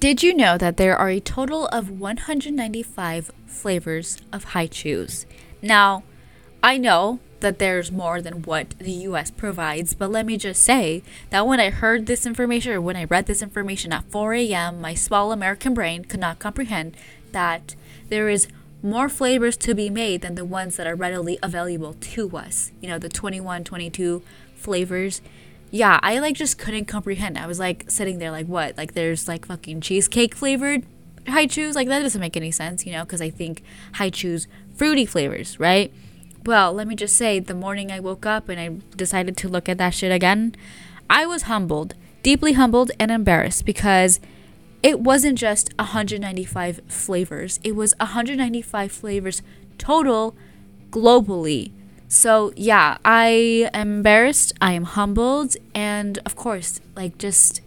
Did you know that there are a total of 195 flavors of Hi-Chews? Now, I know that there's more than what the US provides, but let me just say that when I heard this information or when I read this information at 4 a.m., my small American brain could not comprehend that there is more flavors to be made than the ones that are readily available to us. You know, the 21, 22 flavors. Yeah, I like just couldn't comprehend. I was like sitting there like what? Like there's like fucking cheesecake flavored Hi-Chews? Like that doesn't make any sense, you know, because I think Hi-Chews fruity flavors, right? Well, let me just say, the morning I woke up and I decided to look at that shit again, I was humbled, deeply humbled and embarrassed because it wasn't just 195 flavors, it was 195 flavors total globally. So, yeah, I am embarrassed, I am humbled, and of course, like, just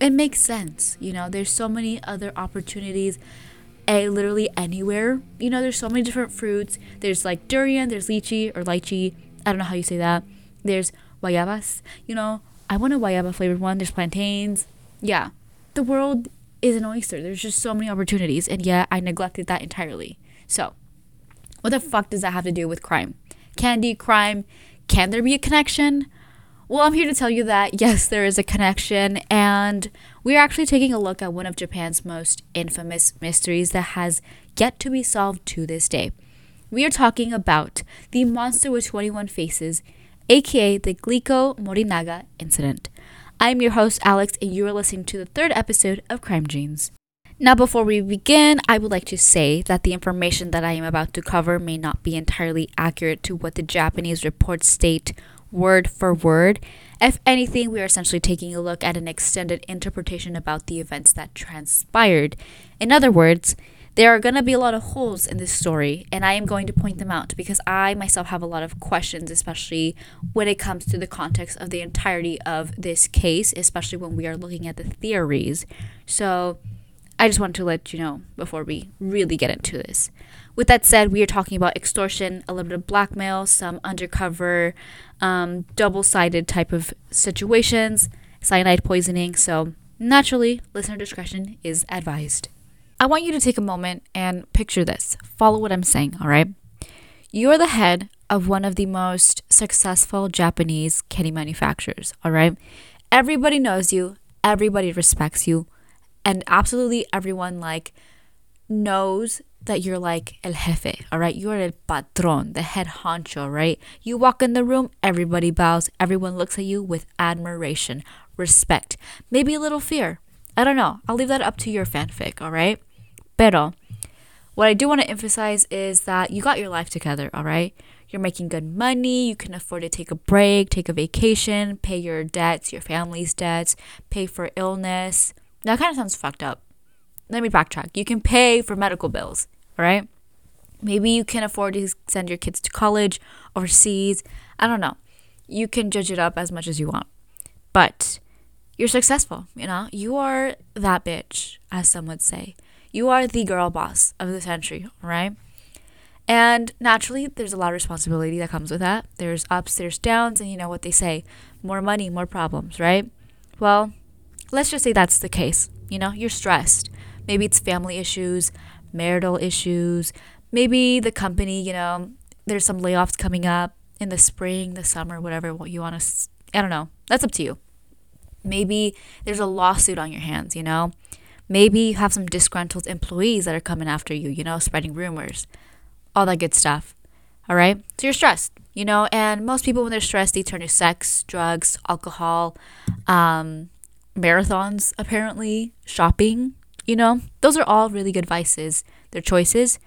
it makes sense. You know, there's so many other opportunities a literally anywhere. You know, there's so many different fruits. There's like durian, there's lychee or lychee. I don't know how you say that. There's guayabas. You know, I want a guayaba flavored one. There's plantains. Yeah, the world is an oyster. There's just so many opportunities, and yet I neglected that entirely. So, what the fuck does that have to do with crime? Candy, crime. Can there be a connection? Well, I'm here to tell you that yes, there is a connection, and we are actually taking a look at one of Japan's most infamous mysteries that has yet to be solved to this day. We are talking about the monster with 21 faces, aka the Glico Morinaga incident. I am your host, Alex, and you are listening to the third episode of Crime Genes. Now, before we begin, I would like to say that the information that I am about to cover may not be entirely accurate to what the Japanese reports state word for word. If anything, we are essentially taking a look at an extended interpretation about the events that transpired. In other words, there are going to be a lot of holes in this story, and I am going to point them out because I myself have a lot of questions, especially when it comes to the context of the entirety of this case, especially when we are looking at the theories. So, I just want to let you know before we really get into this. With that said, we are talking about extortion, a little bit of blackmail, some undercover, um, double sided type of situations, cyanide poisoning. So, naturally, listener discretion is advised. I want you to take a moment and picture this. Follow what I'm saying, all right? You're the head of one of the most successful Japanese candy manufacturers, all right? Everybody knows you, everybody respects you and absolutely everyone like knows that you're like el jefe, all right? You're el patron, the head honcho, right? You walk in the room, everybody bows, everyone looks at you with admiration, respect, maybe a little fear. I don't know. I'll leave that up to your fanfic, all right? Pero what I do want to emphasize is that you got your life together, all right? You're making good money, you can afford to take a break, take a vacation, pay your debts, your family's debts, pay for illness, that kind of sounds fucked up. Let me backtrack. You can pay for medical bills, right? Maybe you can afford to send your kids to college, overseas. I don't know. You can judge it up as much as you want. But you're successful, you know? You are that bitch, as some would say. You are the girl boss of the century, right? And naturally, there's a lot of responsibility that comes with that. There's ups, there's downs, and you know what they say more money, more problems, right? Well, let's just say that's the case. You know, you're stressed. Maybe it's family issues, marital issues. Maybe the company, you know, there's some layoffs coming up in the spring, the summer, whatever what you want to. I don't know. That's up to you. Maybe there's a lawsuit on your hands, you know? Maybe you have some disgruntled employees that are coming after you, you know, spreading rumors, all that good stuff. All right? So you're stressed, you know? And most people, when they're stressed, they turn to sex, drugs, alcohol, um, marathons, apparently, shopping, you know, those are all really good vices. They're choices.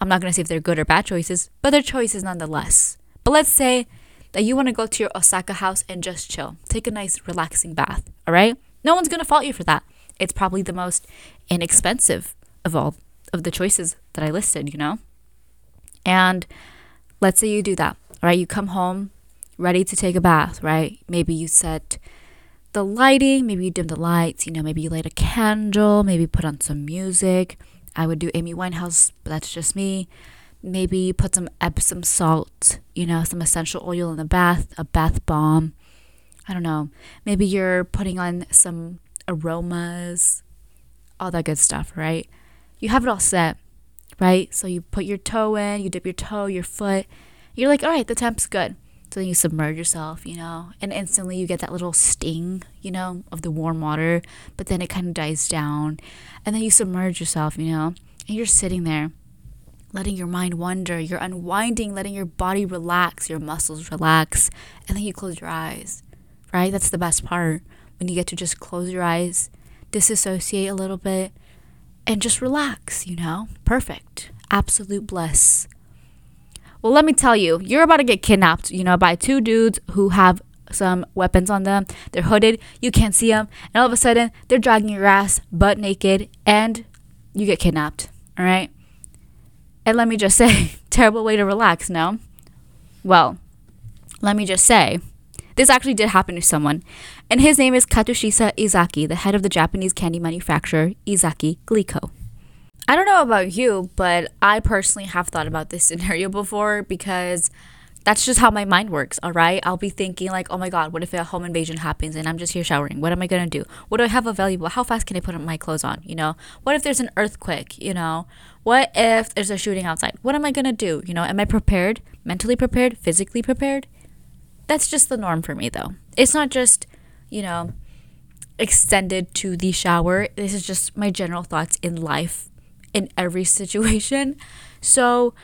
I'm not going to say if they're good or bad choices, but they're choices nonetheless. But let's say that you want to go to your Osaka house and just chill, take a nice, relaxing bath, all right? No one's going to fault you for that. It's probably the most inexpensive of all of the choices that I listed, you know? And let's say you do that, all right? You come home ready to take a bath, right? Maybe you set the lighting, maybe you dim the lights, you know, maybe you light a candle, maybe put on some music. I would do Amy Winehouse, but that's just me. Maybe you put some Epsom salt, you know, some essential oil in the bath, a bath bomb. I don't know. Maybe you're putting on some aromas, all that good stuff, right? You have it all set, right? So you put your toe in, you dip your toe, your foot. You're like, all right, the temp's good. So then you submerge yourself, you know, and instantly you get that little sting, you know, of the warm water, but then it kind of dies down. And then you submerge yourself, you know, and you're sitting there letting your mind wander, you're unwinding, letting your body relax, your muscles relax, and then you close your eyes, right? That's the best part when you get to just close your eyes, disassociate a little bit, and just relax, you know? Perfect. Absolute bliss. Well, let me tell you, you're about to get kidnapped, you know, by two dudes who have some weapons on them. They're hooded, you can't see them, and all of a sudden, they're dragging your ass butt naked, and you get kidnapped, all right? And let me just say, terrible way to relax, no? Well, let me just say, this actually did happen to someone, and his name is Katsushika Izaki, the head of the Japanese candy manufacturer Izaki Glico. I don't know about you, but I personally have thought about this scenario before because that's just how my mind works, all right? I'll be thinking, like, oh my God, what if a home invasion happens and I'm just here showering? What am I gonna do? What do I have available? How fast can I put my clothes on? You know? What if there's an earthquake? You know? What if there's a shooting outside? What am I gonna do? You know? Am I prepared? Mentally prepared? Physically prepared? That's just the norm for me, though. It's not just, you know, extended to the shower. This is just my general thoughts in life in every situation. So,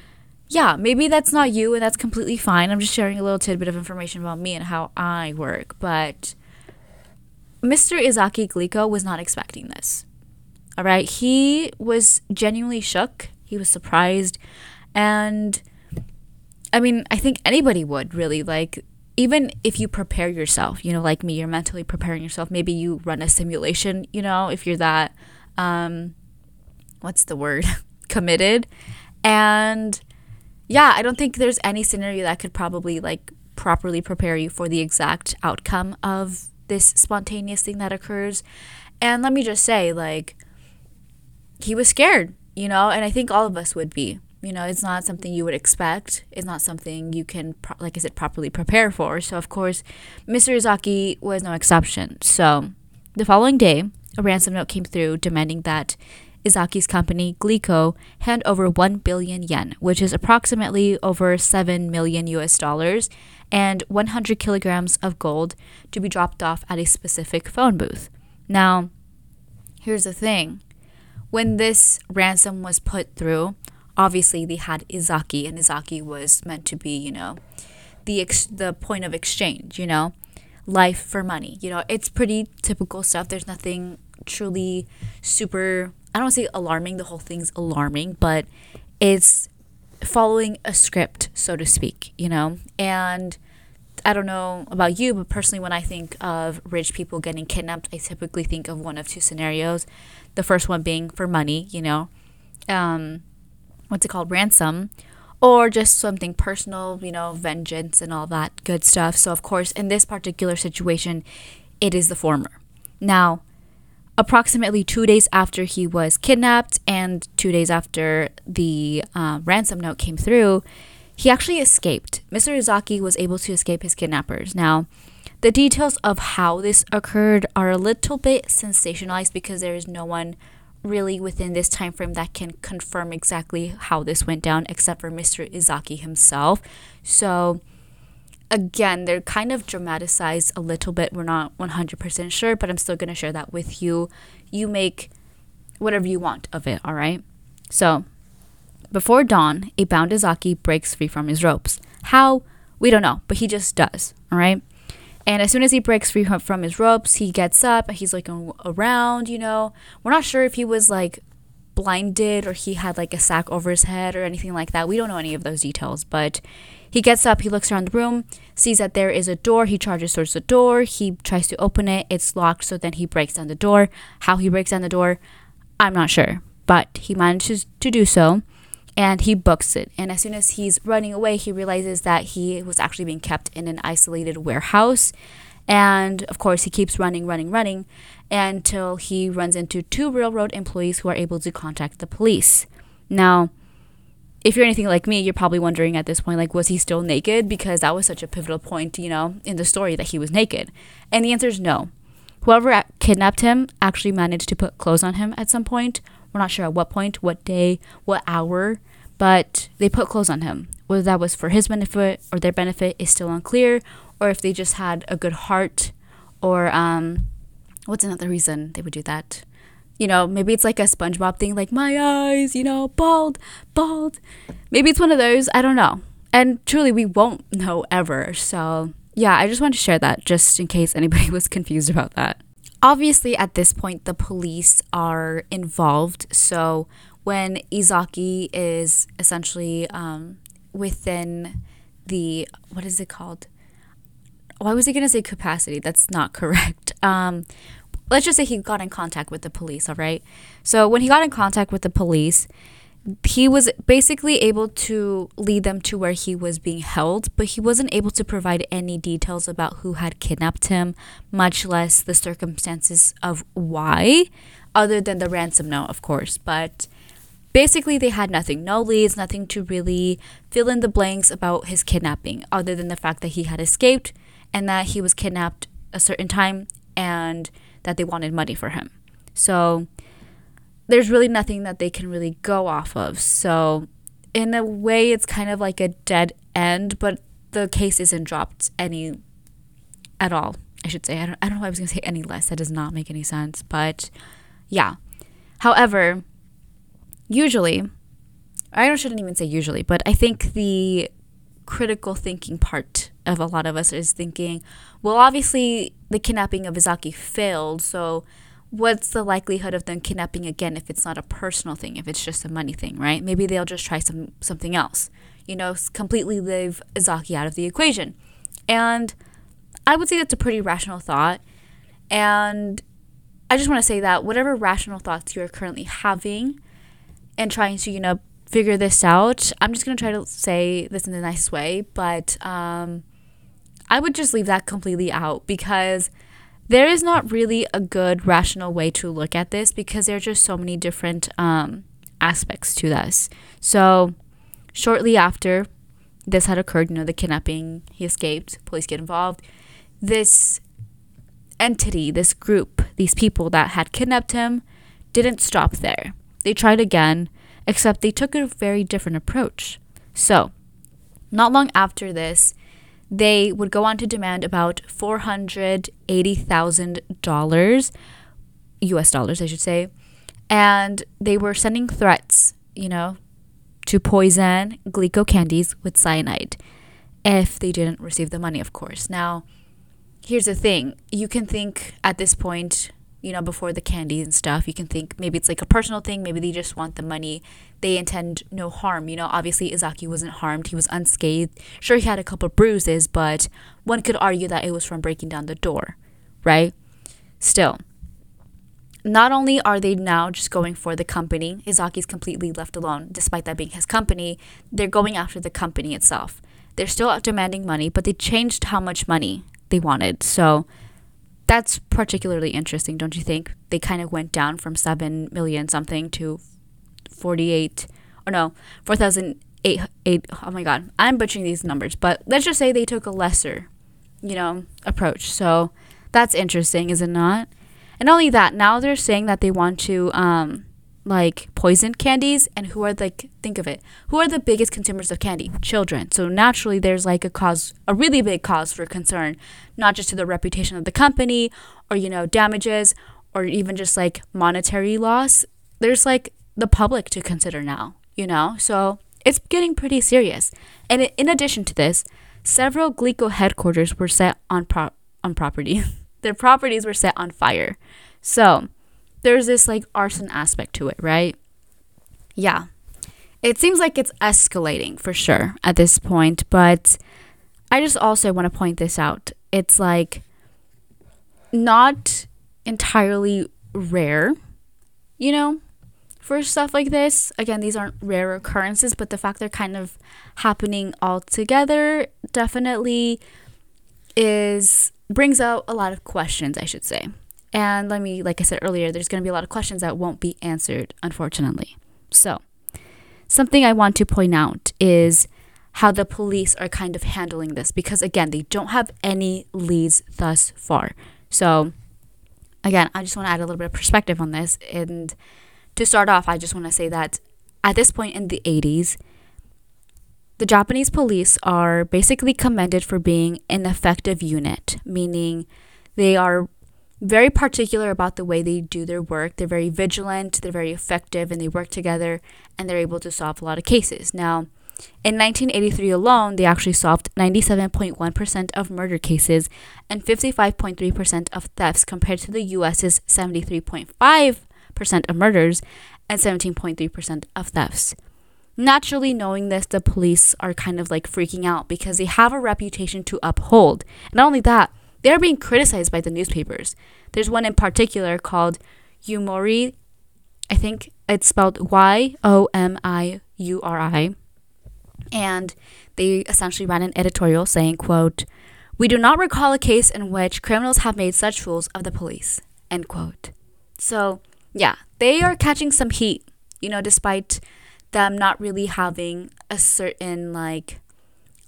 yeah, maybe that's not you and that's completely fine. I'm just sharing a little tidbit of information about me and how I work. But Mr. Izaki Glico was not expecting this. All right. He was genuinely shook. He was surprised. And I mean, I think anybody would really like, even if you prepare yourself, you know, like me, you're mentally preparing yourself. Maybe you run a simulation, you know, if you're that, um, what's the word? Committed. And yeah, I don't think there's any scenario that could probably like properly prepare you for the exact outcome of this spontaneous thing that occurs. And let me just say, like, he was scared, you know, and I think all of us would be. You know, it's not something you would expect. It's not something you can, pro- like I said, properly prepare for. So, of course, Mr. Izaki was no exception. So, the following day, a ransom note came through demanding that Izaki's company, Glico, hand over 1 billion yen, which is approximately over 7 million US dollars, and 100 kilograms of gold to be dropped off at a specific phone booth. Now, here's the thing when this ransom was put through, obviously they had Izaki, and Izaki was meant to be, you know, the ex- the point of exchange, you know, life for money. You know, it's pretty typical stuff. There's nothing truly super I don't say alarming, the whole thing's alarming, but it's following a script, so to speak, you know? And I don't know about you, but personally, when I think of rich people getting kidnapped, I typically think of one of two scenarios. The first one being for money, you know, um, what's it called, ransom, or just something personal, you know, vengeance and all that good stuff. So, of course, in this particular situation, it is the former. Now, approximately two days after he was kidnapped and two days after the uh, ransom note came through, he actually escaped. Mr. Izaki was able to escape his kidnappers. Now, the details of how this occurred are a little bit sensationalized because there is no one really within this time frame that can confirm exactly how this went down except for Mr. Izaki himself. So, again, they're kind of dramatized a little bit. We're not 100% sure, but I'm still going to share that with you. You make whatever you want of it, all right? So, before dawn, a bound Izaki breaks free from his ropes. How? We don't know, but he just does, all right? And as soon as he breaks free from his ropes, he gets up, he's looking around, you know. We're not sure if he was like blinded or he had like a sack over his head or anything like that. We don't know any of those details, but he gets up, he looks around the room, sees that there is a door, he charges towards the door, he tries to open it, it's locked, so then he breaks down the door. How he breaks down the door, I'm not sure, but he manages to do so and he books it. And as soon as he's running away, he realizes that he was actually being kept in an isolated warehouse. And of course, he keeps running, running, running until he runs into two railroad employees who are able to contact the police. Now, if you're anything like me, you're probably wondering at this point, like, was he still naked? Because that was such a pivotal point, you know, in the story that he was naked. And the answer is no. whoever kidnapped him actually managed to put clothes on him at some point. We're not sure at what point, what day, what hour, but they put clothes on him. Whether that was for his benefit or their benefit is still unclear, or if they just had a good heart, or um, what's another reason they would do that? You know, maybe it's like a SpongeBob thing, like my eyes, you know, bald, bald. Maybe it's one of those. I don't know. And truly, we won't know ever. So, yeah, I just wanted to share that just in case anybody was confused about that. Obviously, at this point, the police are involved. So, when Izaki is essentially um, within the, what is it called? Why was he going to say capacity? That's not correct. Um, let's just say he got in contact with the police, all right? So when he got in contact with the police, he was basically able to lead them to where he was being held, but he wasn't able to provide any details about who had kidnapped him, much less the circumstances of why, other than the ransom note, of course. But basically, they had nothing no leads, nothing to really fill in the blanks about his kidnapping, other than the fact that he had escaped and that he was kidnapped a certain time and that they wanted money for him. So there's really nothing that they can really go off of. So in a way it's kind of like a dead end, but the case isn't dropped any at all. I should say. I don't, I don't know why I was going to say any less. That does not make any sense. But yeah. However, usually, I shouldn't even say usually, but I think the critical thinking part of a lot of us is thinking, well, obviously the kidnapping of Izaki failed, so what's the likelihood of them kidnapping again if it's not a personal thing, if it's just a money thing, right? Maybe they'll just try some something else. You know, completely leave Izaki out of the equation. And I would say that's a pretty rational thought. And I just want to say that whatever rational thoughts you're currently having and trying to, you know, figure this out, I'm just going to try to say this in the nicest way, but um, I would just leave that completely out because there is not really a good rational way to look at this because there are just so many different um, aspects to this. So, shortly after this had occurred, you know, the kidnapping, he escaped, police get involved. This entity, this group, these people that had kidnapped him didn't stop there. They tried again, except they took a very different approach. So, not long after this, they would go on to demand about $480,000 US dollars, I should say. And they were sending threats, you know, to poison Glico candies with cyanide if they didn't receive the money, of course. Now, here's the thing you can think at this point, you know, before the candy and stuff, you can think maybe it's like a personal thing, maybe they just want the money. They intend no harm. You know, obviously Izaki wasn't harmed, he was unscathed. Sure, he had a couple bruises, but one could argue that it was from breaking down the door, right? Still, not only are they now just going for the company, Izaki's completely left alone, despite that being his company, they're going after the company itself. They're still demanding money, but they changed how much money they wanted. So, that's particularly interesting, don't you think? They kind of went down from 7 million something to 48 or no, 4,008 eight, oh my god, I'm butchering these numbers, but let's just say they took a lesser, you know, approach. So that's interesting, is it not? And not only that, now they're saying that they want to um like poison candies? And who are like think of it. Who are the biggest consumers of candy? Children. So naturally there's like a cause a really big cause for concern not just to the reputation of the company or you know damages or even just like monetary loss. There's like the public to consider now you know? So it's getting pretty serious. And in addition to this several glico headquarters were set on pro- on property. Their properties were set on fire. So there's this like arson aspect to it, right? Yeah. It seems like it's escalating for sure at this point, but I just also want to point this out. It's like not entirely rare, you know, for stuff like this. Again, these aren't rare occurrences, but the fact they're kind of happening all together definitely is brings out a lot of questions, I should say. And let me, like I said earlier, there's going to be a lot of questions that won't be answered, unfortunately. So, something I want to point out is how the police are kind of handling this because, again, they don't have any leads thus far. So, again, I just want to add a little bit of perspective on this. And to start off, I just want to say that at this point in the 80s, the Japanese police are basically commended for being an effective unit, meaning they are very particular about the way they do their work. They're very vigilant, they're very effective, and they work together and they're able to solve a lot of cases. Now, in 1983 alone, they actually solved 97.1% of murder cases and 55.3% of thefts compared to the US's 73.5% of murders and 17.3% of thefts. Naturally, knowing this, the police are kind of like freaking out because they have a reputation to uphold. Not only that, they are being criticized by the newspapers. There's one in particular called Yomiuri. I think it's spelled Y O M I U R I. And they essentially ran an editorial saying, quote, We do not recall a case in which criminals have made such fools of the police. End quote. So, yeah, they are catching some heat, you know, despite them not really having a certain like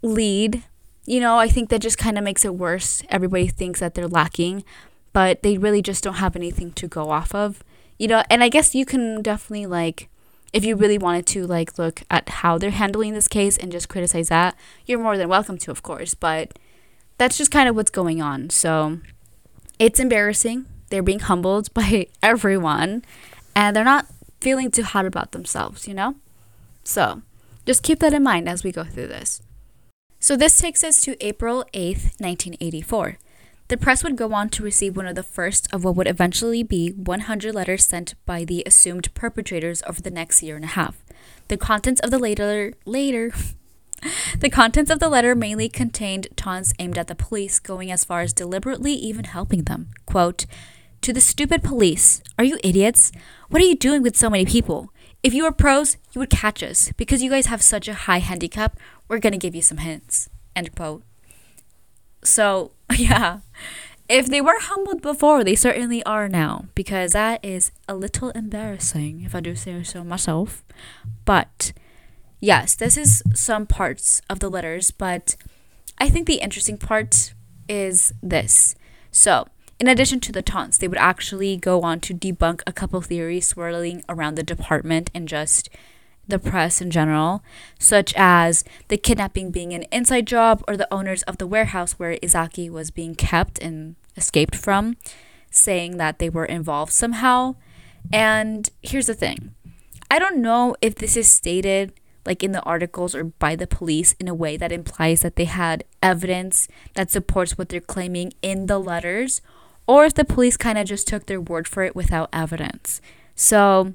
lead. You know, I think that just kind of makes it worse. Everybody thinks that they're lacking, but they really just don't have anything to go off of. You know, and I guess you can definitely like if you really wanted to like look at how they're handling this case and just criticize that, you're more than welcome to, of course, but that's just kind of what's going on. So, it's embarrassing. They're being humbled by everyone and they're not feeling too hot about themselves, you know? So just keep that in mind as we go through this. So this takes us to April 8th, 1984. The press would go on to receive one of the first of what would eventually be 100 letters sent by the assumed perpetrators over the next year and a half. The contents of the later later the contents of the letter mainly contained taunts aimed at the police, going as far as deliberately even helping them. Quote, to the stupid police, are you idiots? What are you doing with so many people? If you were pros, you would catch us. Because you guys have such a high handicap, we're gonna give you some hints. End quote. So, yeah. If they were humbled before, they certainly are now. Because that is a little embarrassing, if I do say so myself. But, yes, this is some parts of the letters, but I think the interesting part is this. So, in addition to the taunts, they would actually go on to debunk a couple theories swirling around the department and just the press in general, such as the kidnapping being an inside job or the owners of the warehouse where Izaki was being kept and escaped from, saying that they were involved somehow. And here's the thing I don't know if this is stated like in the articles or by the police in a way that implies that they had evidence that supports what they're claiming in the letters or if the police kind of just took their word for it without evidence. So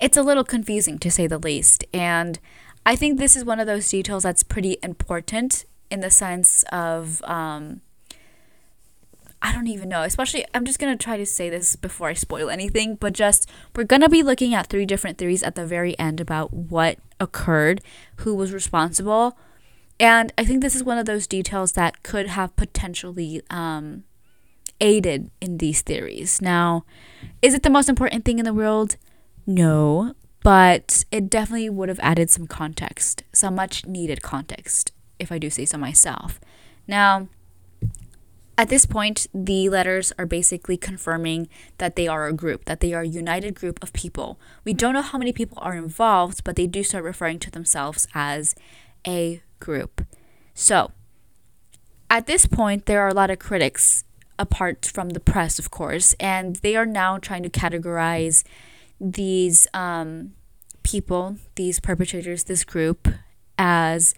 it's a little confusing to say the least. And I think this is one of those details that's pretty important in the sense of, um, I don't even know, especially, I'm just going to try to say this before I spoil anything, but just we're going to be looking at three different theories at the very end about what occurred, who was responsible. And I think this is one of those details that could have potentially um, aided in these theories. Now, is it the most important thing in the world? No, but it definitely would have added some context, some much needed context, if I do say so myself. Now, at this point, the letters are basically confirming that they are a group, that they are a united group of people. We don't know how many people are involved, but they do start referring to themselves as a group. So, at this point, there are a lot of critics apart from the press, of course, and they are now trying to categorize these um, people, these perpetrators, this group, as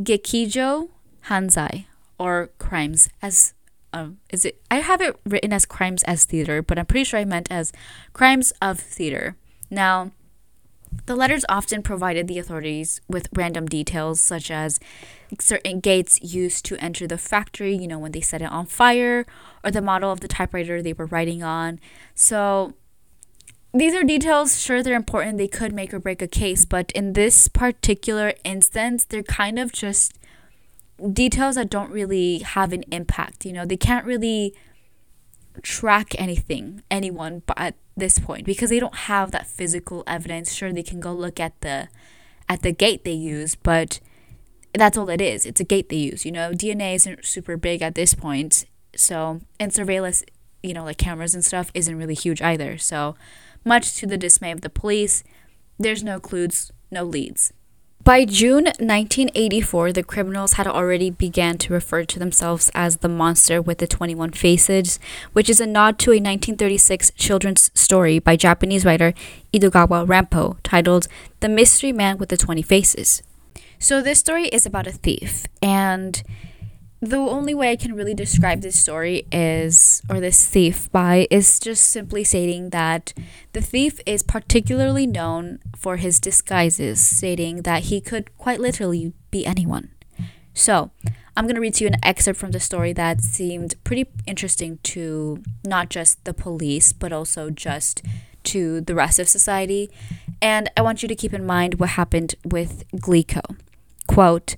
Gekijo Hanzai or crimes as um, is it I have it written as crimes as theater, but I'm pretty sure I meant as crimes of theater. Now, the letters often provided the authorities with random details, such as certain gates used to enter the factory, you know, when they set it on fire, or the model of the typewriter they were writing on. So, these are details, sure, they're important, they could make or break a case, but in this particular instance, they're kind of just details that don't really have an impact. You know, they can't really track anything, anyone, but at this point because they don't have that physical evidence. Sure, they can go look at the at the gate they use, but that's all it is. It's a gate they use. You know, DNA isn't super big at this point. So, and surveillance you know, like cameras and stuff isn't really huge either. So, much to the dismay of the police, there's no clues, no leads. By June 1984, the criminals had already began to refer to themselves as the monster with the 21 faces, which is a nod to a 1936 children's story by Japanese writer Idogawa Rampo titled The Mystery Man with the 20 Faces. So this story is about a thief and the only way I can really describe this story is, or this thief by, is just simply stating that the thief is particularly known for his disguises, stating that he could quite literally be anyone. So, I'm going to read to you an excerpt from the story that seemed pretty interesting to not just the police, but also just to the rest of society. And I want you to keep in mind what happened with Glico. Quote,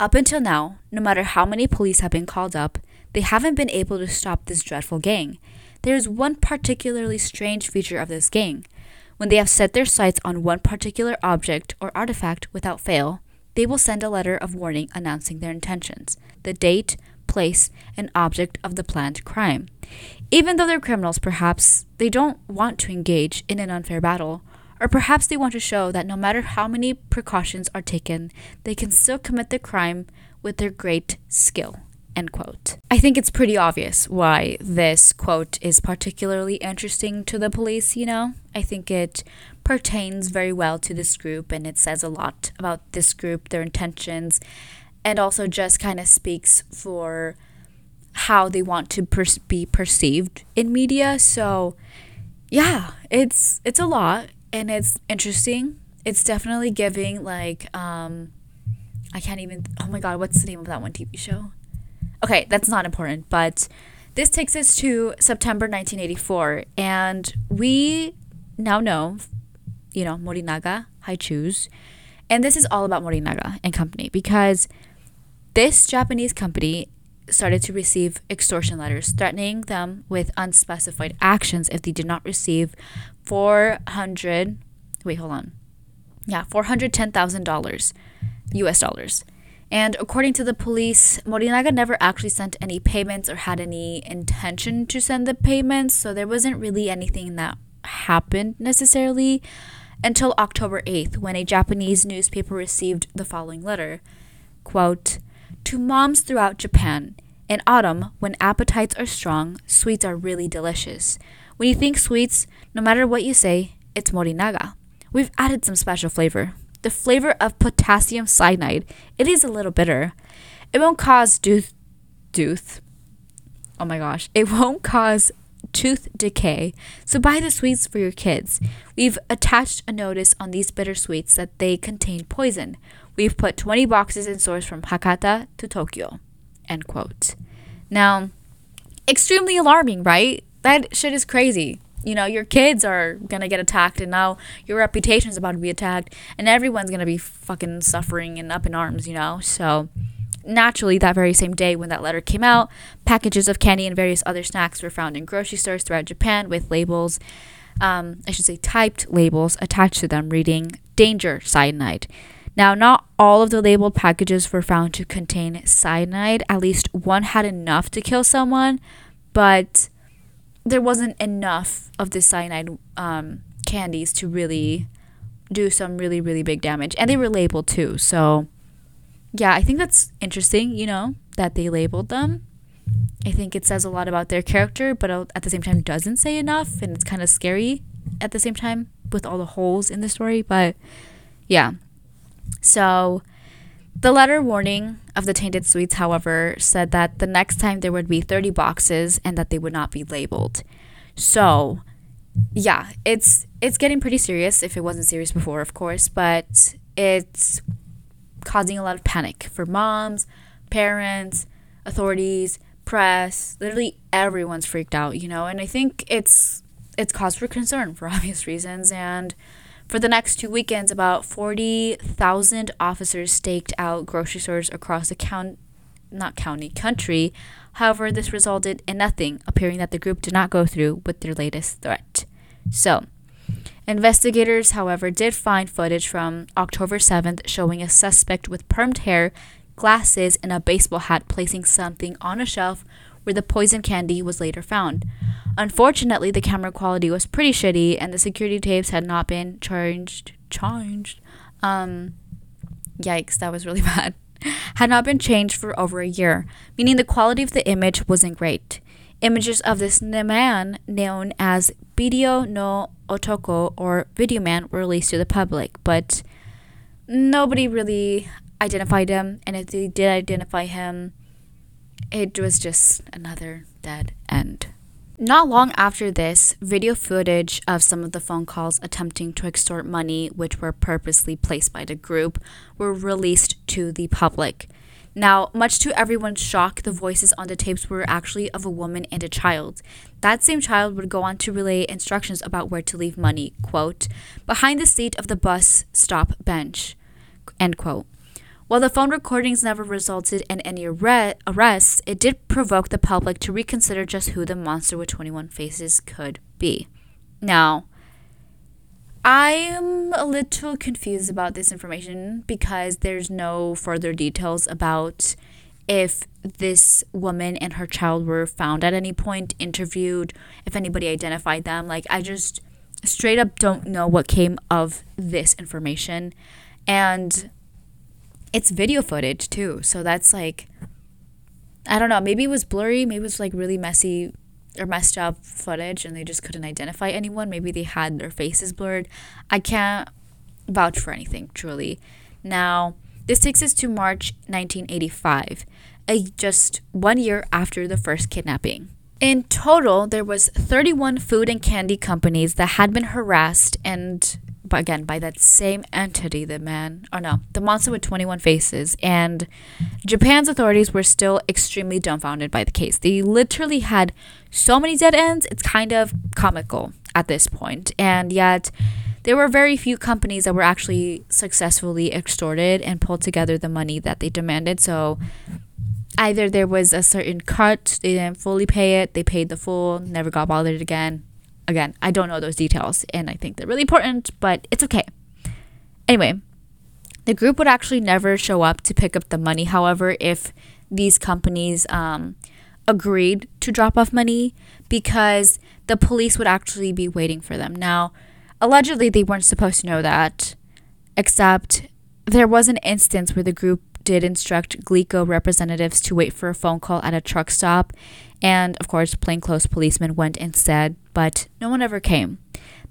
up until now, no matter how many police have been called up, they haven't been able to stop this dreadful gang. There is one particularly strange feature of this gang. When they have set their sights on one particular object or artifact without fail, they will send a letter of warning announcing their intentions, the date, place, and object of the planned crime. Even though they're criminals, perhaps they don't want to engage in an unfair battle or perhaps they want to show that no matter how many precautions are taken, they can still commit the crime with their great skill. End quote. I think it's pretty obvious why this quote is particularly interesting to the police, you know? I think it pertains very well to this group and it says a lot about this group, their intentions, and also just kind of speaks for how they want to per- be perceived in media. So, yeah, it's it's a lot and it's interesting. It's definitely giving like um I can't even oh my god, what's the name of that one TV show? Okay, that's not important, but this takes us to September 1984 and we now know you know Morinaga Hi-Chews and this is all about Morinaga and company because this Japanese company started to receive extortion letters threatening them with unspecified actions if they did not receive 400 wait hold on. Yeah $410000 us dollars and according to the police morinaga never actually sent any payments or had any intention to send the payments so there wasn't really anything that happened necessarily until october 8th when a japanese newspaper received the following letter quote to moms throughout japan in autumn, when appetites are strong, sweets are really delicious. When you think sweets, no matter what you say, it's morinaga. We've added some special flavor. The flavor of potassium cyanide. It is a little bitter. It won't cause tooth tooth. Oh my gosh. It won't cause tooth decay. So buy the sweets for your kids. We've attached a notice on these bitter sweets that they contain poison. We've put 20 boxes in stores from Hakata to Tokyo. End quote. Now, extremely alarming, right? That shit is crazy. You know, your kids are gonna get attacked, and now your reputation is about to be attacked, and everyone's gonna be fucking suffering and up in arms, you know? So, naturally, that very same day when that letter came out, packages of candy and various other snacks were found in grocery stores throughout Japan with labels, um, I should say typed labels attached to them reading Danger Cyanide. Now, not all of the labeled packages were found to contain cyanide. At least one had enough to kill someone, but there wasn't enough of the cyanide um, candies to really do some really, really big damage. And they were labeled too. So, yeah, I think that's interesting, you know, that they labeled them. I think it says a lot about their character, but at the same time doesn't say enough. And it's kind of scary at the same time with all the holes in the story. But yeah, so, the letter warning of the tainted sweets, however, said that the next time there would be 30 boxes and that they would not be labeled. So, yeah, it's it's getting pretty serious if it wasn't serious before, of course, but it's causing a lot of panic for moms, parents, authorities, press, literally everyone's freaked out, you know, and I think it's it's cause for concern for obvious reasons and for the next two weekends, about 40,000 officers staked out grocery stores across the count, not county, country. However, this resulted in nothing, appearing that the group did not go through with their latest threat. So, investigators, however, did find footage from October 7th showing a suspect with permed hair, glasses, and a baseball hat placing something on a shelf where the poison candy was later found. Unfortunately, the camera quality was pretty shitty and the security tapes had not been changed. Changed. Um, yikes, that was really bad. Had not been changed for over a year, meaning the quality of the image wasn't great. Images of this man, known as Video no Otoko or Video Man, were released to the public, but nobody really identified him, and if they did identify him, it was just another dead end. Not long after this, video footage of some of the phone calls attempting to extort money, which were purposely placed by the group, were released to the public. Now, much to everyone's shock, the voices on the tapes were actually of a woman and a child. That same child would go on to relay instructions about where to leave money, quote, behind the seat of the bus stop bench, end quote. While the phone recordings never resulted in any arrests, it did provoke the public to reconsider just who the monster with 21 faces could be. Now, I'm a little confused about this information because there's no further details about if this woman and her child were found at any point, interviewed, if anybody identified them. Like, I just straight up don't know what came of this information. And it's video footage too. So that's like, I don't know, maybe it was blurry, maybe it was like really messy or messed up footage and they just couldn't identify anyone. Maybe they had their faces blurred. I can't vouch for anything, truly. Now, this takes us to March 1985, a, just one year after the first kidnapping. In total, there was 31 food and candy companies that had been harassed and again by that same entity the man or no the monster with 21 faces. And japan's authorities were still extremely dumbfounded by the case. They literally had so many dead ends it's kind of comical at this point. point. And yet there were very few companies that were actually successfully extorted and pulled together the money that they demanded. So either there was a certain cut they didn't fully pay it they paid the full never got bothered again Again, I don't know those details and I think they're really important, but it's okay. Anyway, the group would actually never show up to pick up the money. However, if these companies um, agreed to drop off money because the police would actually be waiting for them. Now, allegedly, they weren't supposed to know that, except there was an instance where the group did instruct Glico representatives to wait for a phone call at a truck stop. And of course, plainclothes policemen went instead, but no one ever came.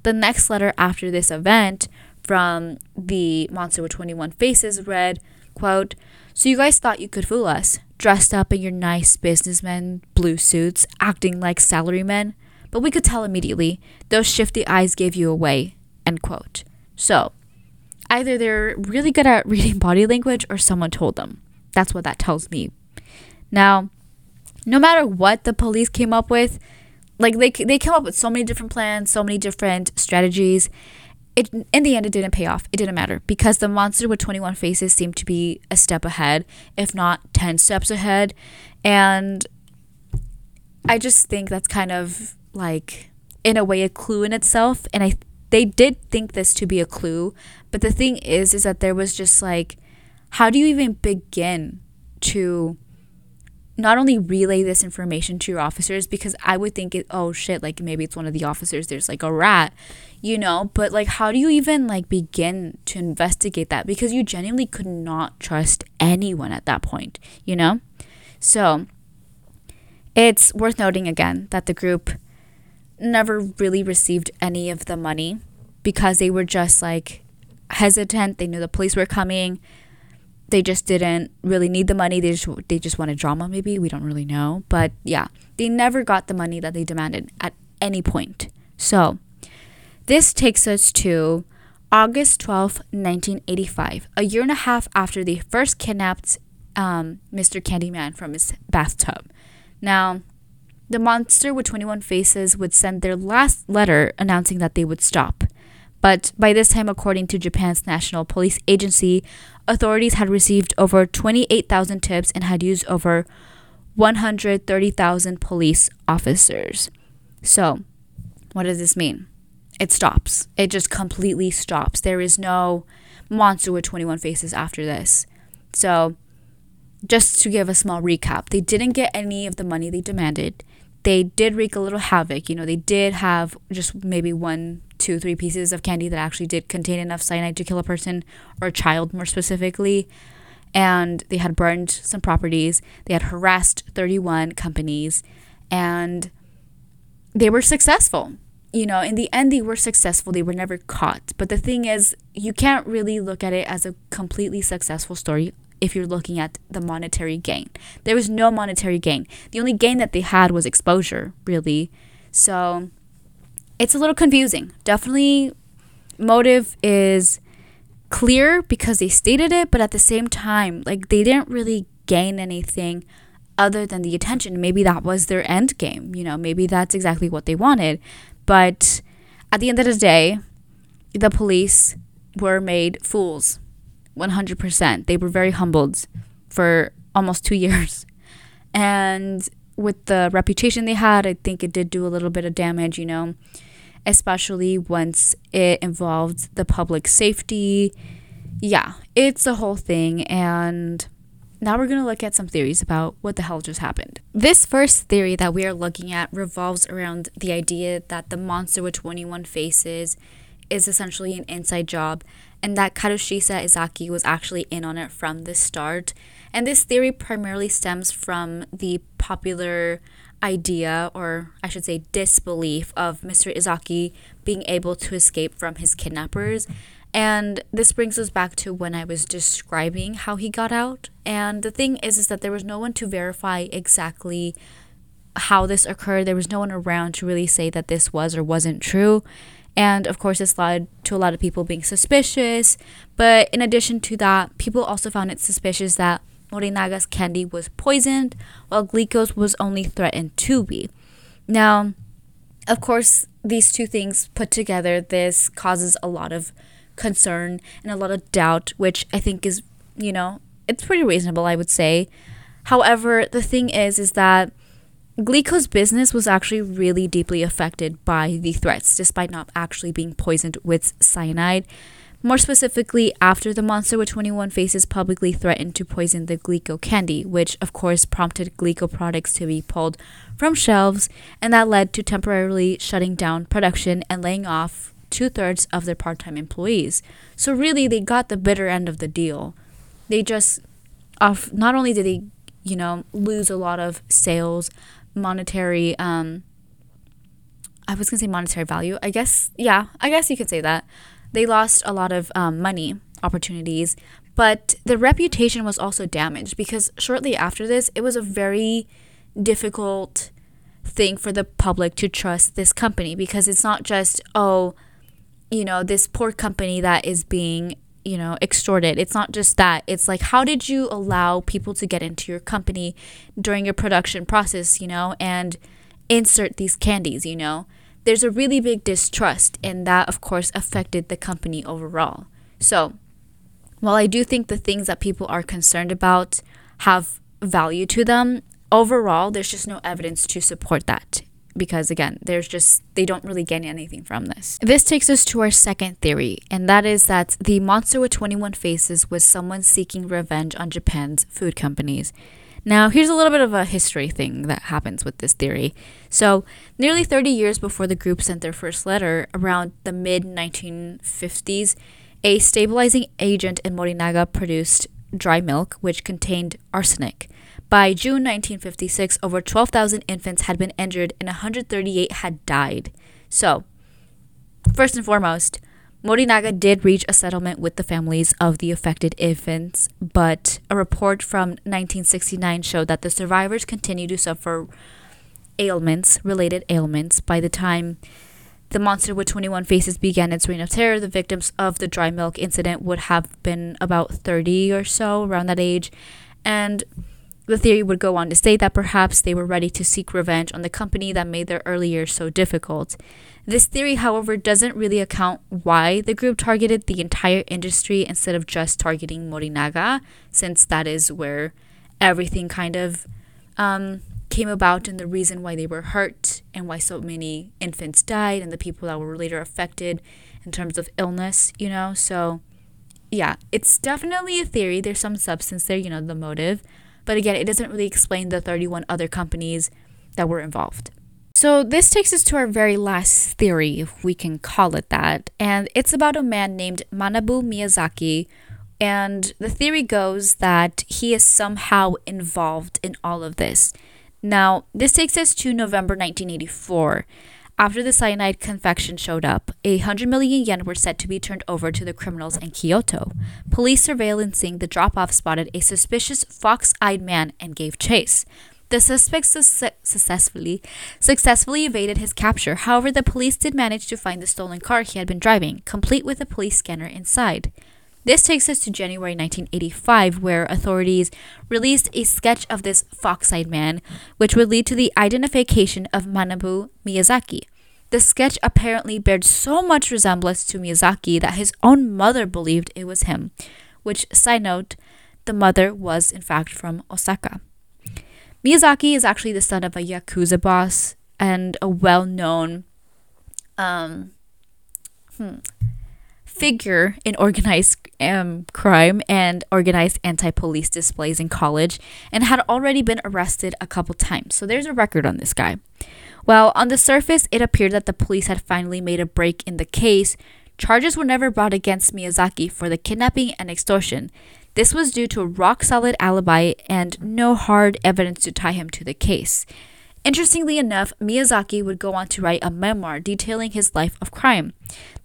The next letter after this event from the Monster with 21 Faces read, quote, So you guys thought you could fool us, dressed up in your nice businessmen blue suits, acting like salarymen, but we could tell immediately, those shifty eyes gave you away, end quote. So, either they're really good at reading body language or someone told them. That's what that tells me. Now, no matter what the police came up with, like they they came up with so many different plans, so many different strategies. It in the end it didn't pay off. It didn't matter because the monster with 21 faces seemed to be a step ahead, if not 10 steps ahead. And I just think that's kind of like in a way a clue in itself and I they did think this to be a clue, but the thing is is that there was just like how do you even begin to not only relay this information to your officers because I would think it oh shit like maybe it's one of the officers there's like a rat you know but like how do you even like begin to investigate that because you genuinely could not trust anyone at that point you know so it's worth noting again that the group never really received any of the money because they were just like hesitant. They knew the police were coming. They just didn't really need the money. They just they just wanted drama maybe. We don't really know. But yeah, they never got the money that they demanded at any point. So, this takes us to August 12, 1985, a year and a half after they first kidnapped um, Mr. Candyman from his bathtub. Now, the monster with 21 faces would send their last letter announcing that they would stop. But by this time, according to Japan's National Police Agency, authorities had received over 28,000 tips and had used over 130,000 police officers. So, what does this mean? It stops. It just completely stops. There is no monster with 21 faces after this. So, just to give a small recap, they didn't get any of the money they demanded. They did wreak a little havoc. You know, they did have just maybe one, two, three pieces of candy that actually did contain enough cyanide to kill a person or a child more specifically. And they had burned some properties. They had harassed 31 companies and they were successful. You know, in the end, they were successful. They were never caught. But the thing is, you can't really look at it as a completely successful story if you're looking at the monetary gain. There was no monetary gain. The only gain that they had was exposure, really. So it's a little confusing. Definitely, motive is clear because they stated it, but at the same time, like they didn't really gain anything other than the attention. Maybe that was their end game, you know, maybe that's exactly what they wanted. But at the end of the day, the police were made fools 100%. They were very humbled for almost two years. And with the reputation they had, I think it did do a little bit of damage, you know, especially once it involved the public safety. Yeah, it's a whole thing. And now we're going to look at some theories about what the hell just happened. This first theory that we are looking at revolves around the idea that the monster with 21 faces is essentially an inside job and that Katsuhisa Izaki was actually in on it from the start. And this theory primarily stems from the popular idea, or I should say, disbelief of Mr. Izaki being able to escape from his kidnappers. And this brings us back to when I was describing how he got out. And the thing is, is that there was no one to verify exactly how this occurred. There was no one around to really say that this was or wasn't true. And of course, this led to a lot of people being suspicious. But in addition to that, people also found it suspicious that Morinaga's candy was poisoned, while Glico's was only threatened to be. Now, of course, these two things put together, this causes a lot of concern and a lot of doubt, which I think is, you know, it's pretty reasonable, I would say. However, the thing is, is that Glico's business was actually really deeply affected by the threats, despite not actually being poisoned with cyanide. More specifically, after the monster with 21 faces publicly threatened to poison the Glico candy, which of course prompted Glico products to be pulled from shelves, and that led to temporarily shutting down production and laying off two thirds of their part time employees. So, really, they got the bitter end of the deal. They just, off, not only did they, you know, lose a lot of sales, monetary um I was gonna say monetary value. I guess yeah, I guess you could say that. They lost a lot of um, money opportunities, but the reputation was also damaged because shortly after this, it was a very difficult thing for the public to trust this company because it's not just oh, you know, this poor company that is being you know, extorted. It's not just that. It's like, how did you allow people to get into your company during your production process, you know, and insert these candies, you know? There's a really big distrust, and that, of course, affected the company overall. So, while I do think the things that people are concerned about have value to them, overall, there's just no evidence to support that because again, there's just they don't really gain anything from this. This takes us to our second theory, and that is that the monster with 21 faces was someone seeking revenge on Japan's food companies. Now, here's a little bit of a history thing that happens with this theory. So, nearly 30 years before the group sent their first letter, around the mid 1950s, a stabilizing agent in Morinaga produced dry milk which contained arsenic. By June 1956, over 12,000 infants had been injured and 138 had died. So, first and foremost, Morinaga did reach a settlement with the families of the affected infants, but a report from 1969 showed that the survivors continued to suffer ailments, related ailments, by the time the monster with 21 faces began its reign of terror. The victims of the dry milk incident would have been about 30 or so, around that age. And the theory would go on to state that perhaps they were ready to seek revenge on the company that made their early years so difficult. This theory, however, doesn't really account why the group targeted the entire industry instead of just targeting Morinaga, since that is where everything kind of um, came about and the reason why they were hurt and why so many infants died and the people that were later affected in terms of illness, you know? So, yeah, it's definitely a theory. There's some substance there, you know, the motive But again, it doesn't really explain the 31 other companies that were involved. So, this takes us to our very last theory, if we can call it that. And it's about a man named Manabu Miyazaki. And the theory goes that he is somehow involved in all of this. Now, this takes us to November 1984. After the cyanide confection showed up, a 100 million yen were said to be turned over to the criminals in Kyoto. Police surveillancing the drop off spotted a suspicious fox eyed man and gave chase. The suspect su- successfully successfully evaded his capture. However, the police did manage to find the stolen car he had been driving, complete with a police scanner inside. This takes us to January 1985, where authorities released a sketch of this fox-eyed man, which would lead to the identification of Manabu Miyazaki. The sketch apparently bared so much resemblance to Miyazaki that his own mother believed it was him, which, side note, the mother was in fact from Osaka. Miyazaki is actually the son of a yakuza boss and a well-known um, hmm, figure in organized um, crime and organized anti-police displays in college, and had already been arrested a couple times. So there's a record on this guy. Well, on the surface, it appeared that the police had finally made a break in the case. Charges were never brought against Miyazaki for the kidnapping and extortion. This was due to a rock solid alibi and no hard evidence to tie him to the case. Interestingly enough, Miyazaki would go on to write a memoir detailing his life of crime.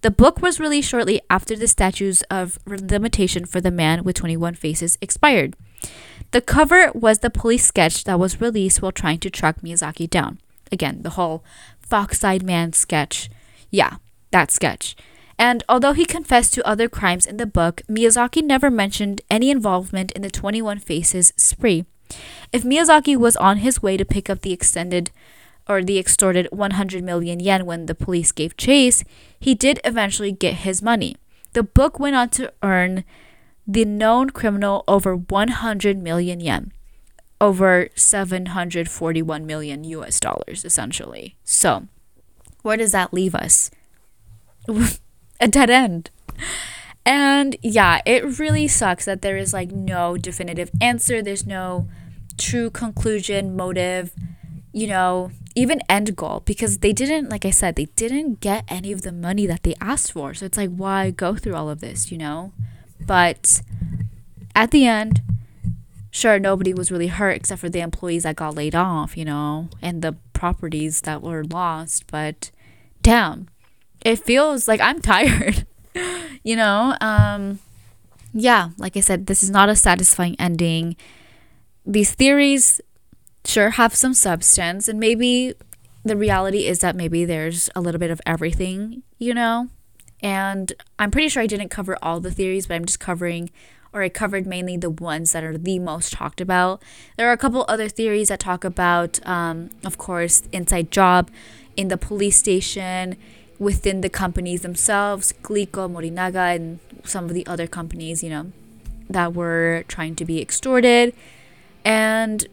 The book was released shortly after the statutes of limitation for the man with 21 faces expired. The cover was the police sketch that was released while trying to track Miyazaki down. Again, the whole fox eyed man sketch. Yeah, that sketch. And although he confessed to other crimes in the book, Miyazaki never mentioned any involvement in the 21 Faces spree. If Miyazaki was on his way to pick up the extended or the extorted 100 million yen when the police gave chase, he did eventually get his money. The book went on to earn the known criminal over 100 million yen, over 741 million US dollars, essentially. So, where does that leave us? a dead end. And yeah, it really sucks that there is like no definitive answer. There's no true conclusion, motive, you know, even end goal because they didn't, like I said, they didn't get any of the money that they asked for. So it's like, why go through all of this, you know? But at the end, sure, nobody was really hurt except for the employees that got laid off, you know, and the properties that were lost. But damn, it feels like I'm tired. you know, um yeah, like I said, this is not a satisfying ending. These theories sure have some substance and maybe the reality is that maybe there's a little bit of everything, you know? And I'm pretty sure I didn't cover all the theories, but I'm just covering or I covered mainly the ones that are the most talked about. There are a couple other theories that talk about, um, of course, inside job in the police station, within the companies themselves, Glico, Morinaga, and some of the other companies, you know, that were trying to be extorted. And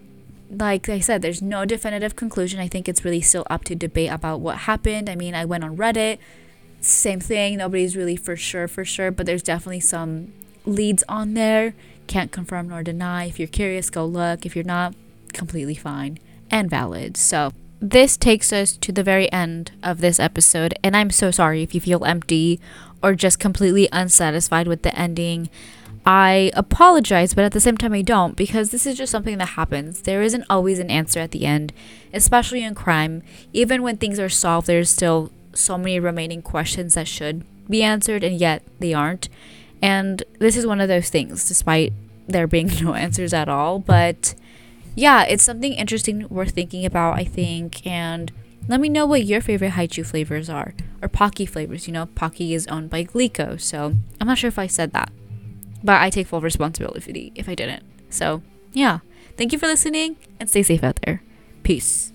like I said, there's no definitive conclusion. I think it's really still up to debate about what happened. I mean, I went on Reddit, same thing. Nobody's really for sure, for sure, but there's definitely some leads on there. Can't confirm nor deny. If you're curious, go look. If you're not, completely fine and valid. So, this takes us to the very end of this episode, and I'm so sorry if you feel empty or just completely unsatisfied with the ending. I apologize, but at the same time, I don't because this is just something that happens. There isn't always an answer at the end, especially in crime. Even when things are solved, there's still so many remaining questions that should be answered, and yet they aren't. And this is one of those things, despite there being no answers at all. But yeah, it's something interesting worth thinking about, I think. And let me know what your favorite Hi-Chew flavors are, or Pocky flavors. You know, Pocky is owned by Glico, so I'm not sure if I said that, but I take full responsibility if I didn't. So yeah, thank you for listening, and stay safe out there. Peace.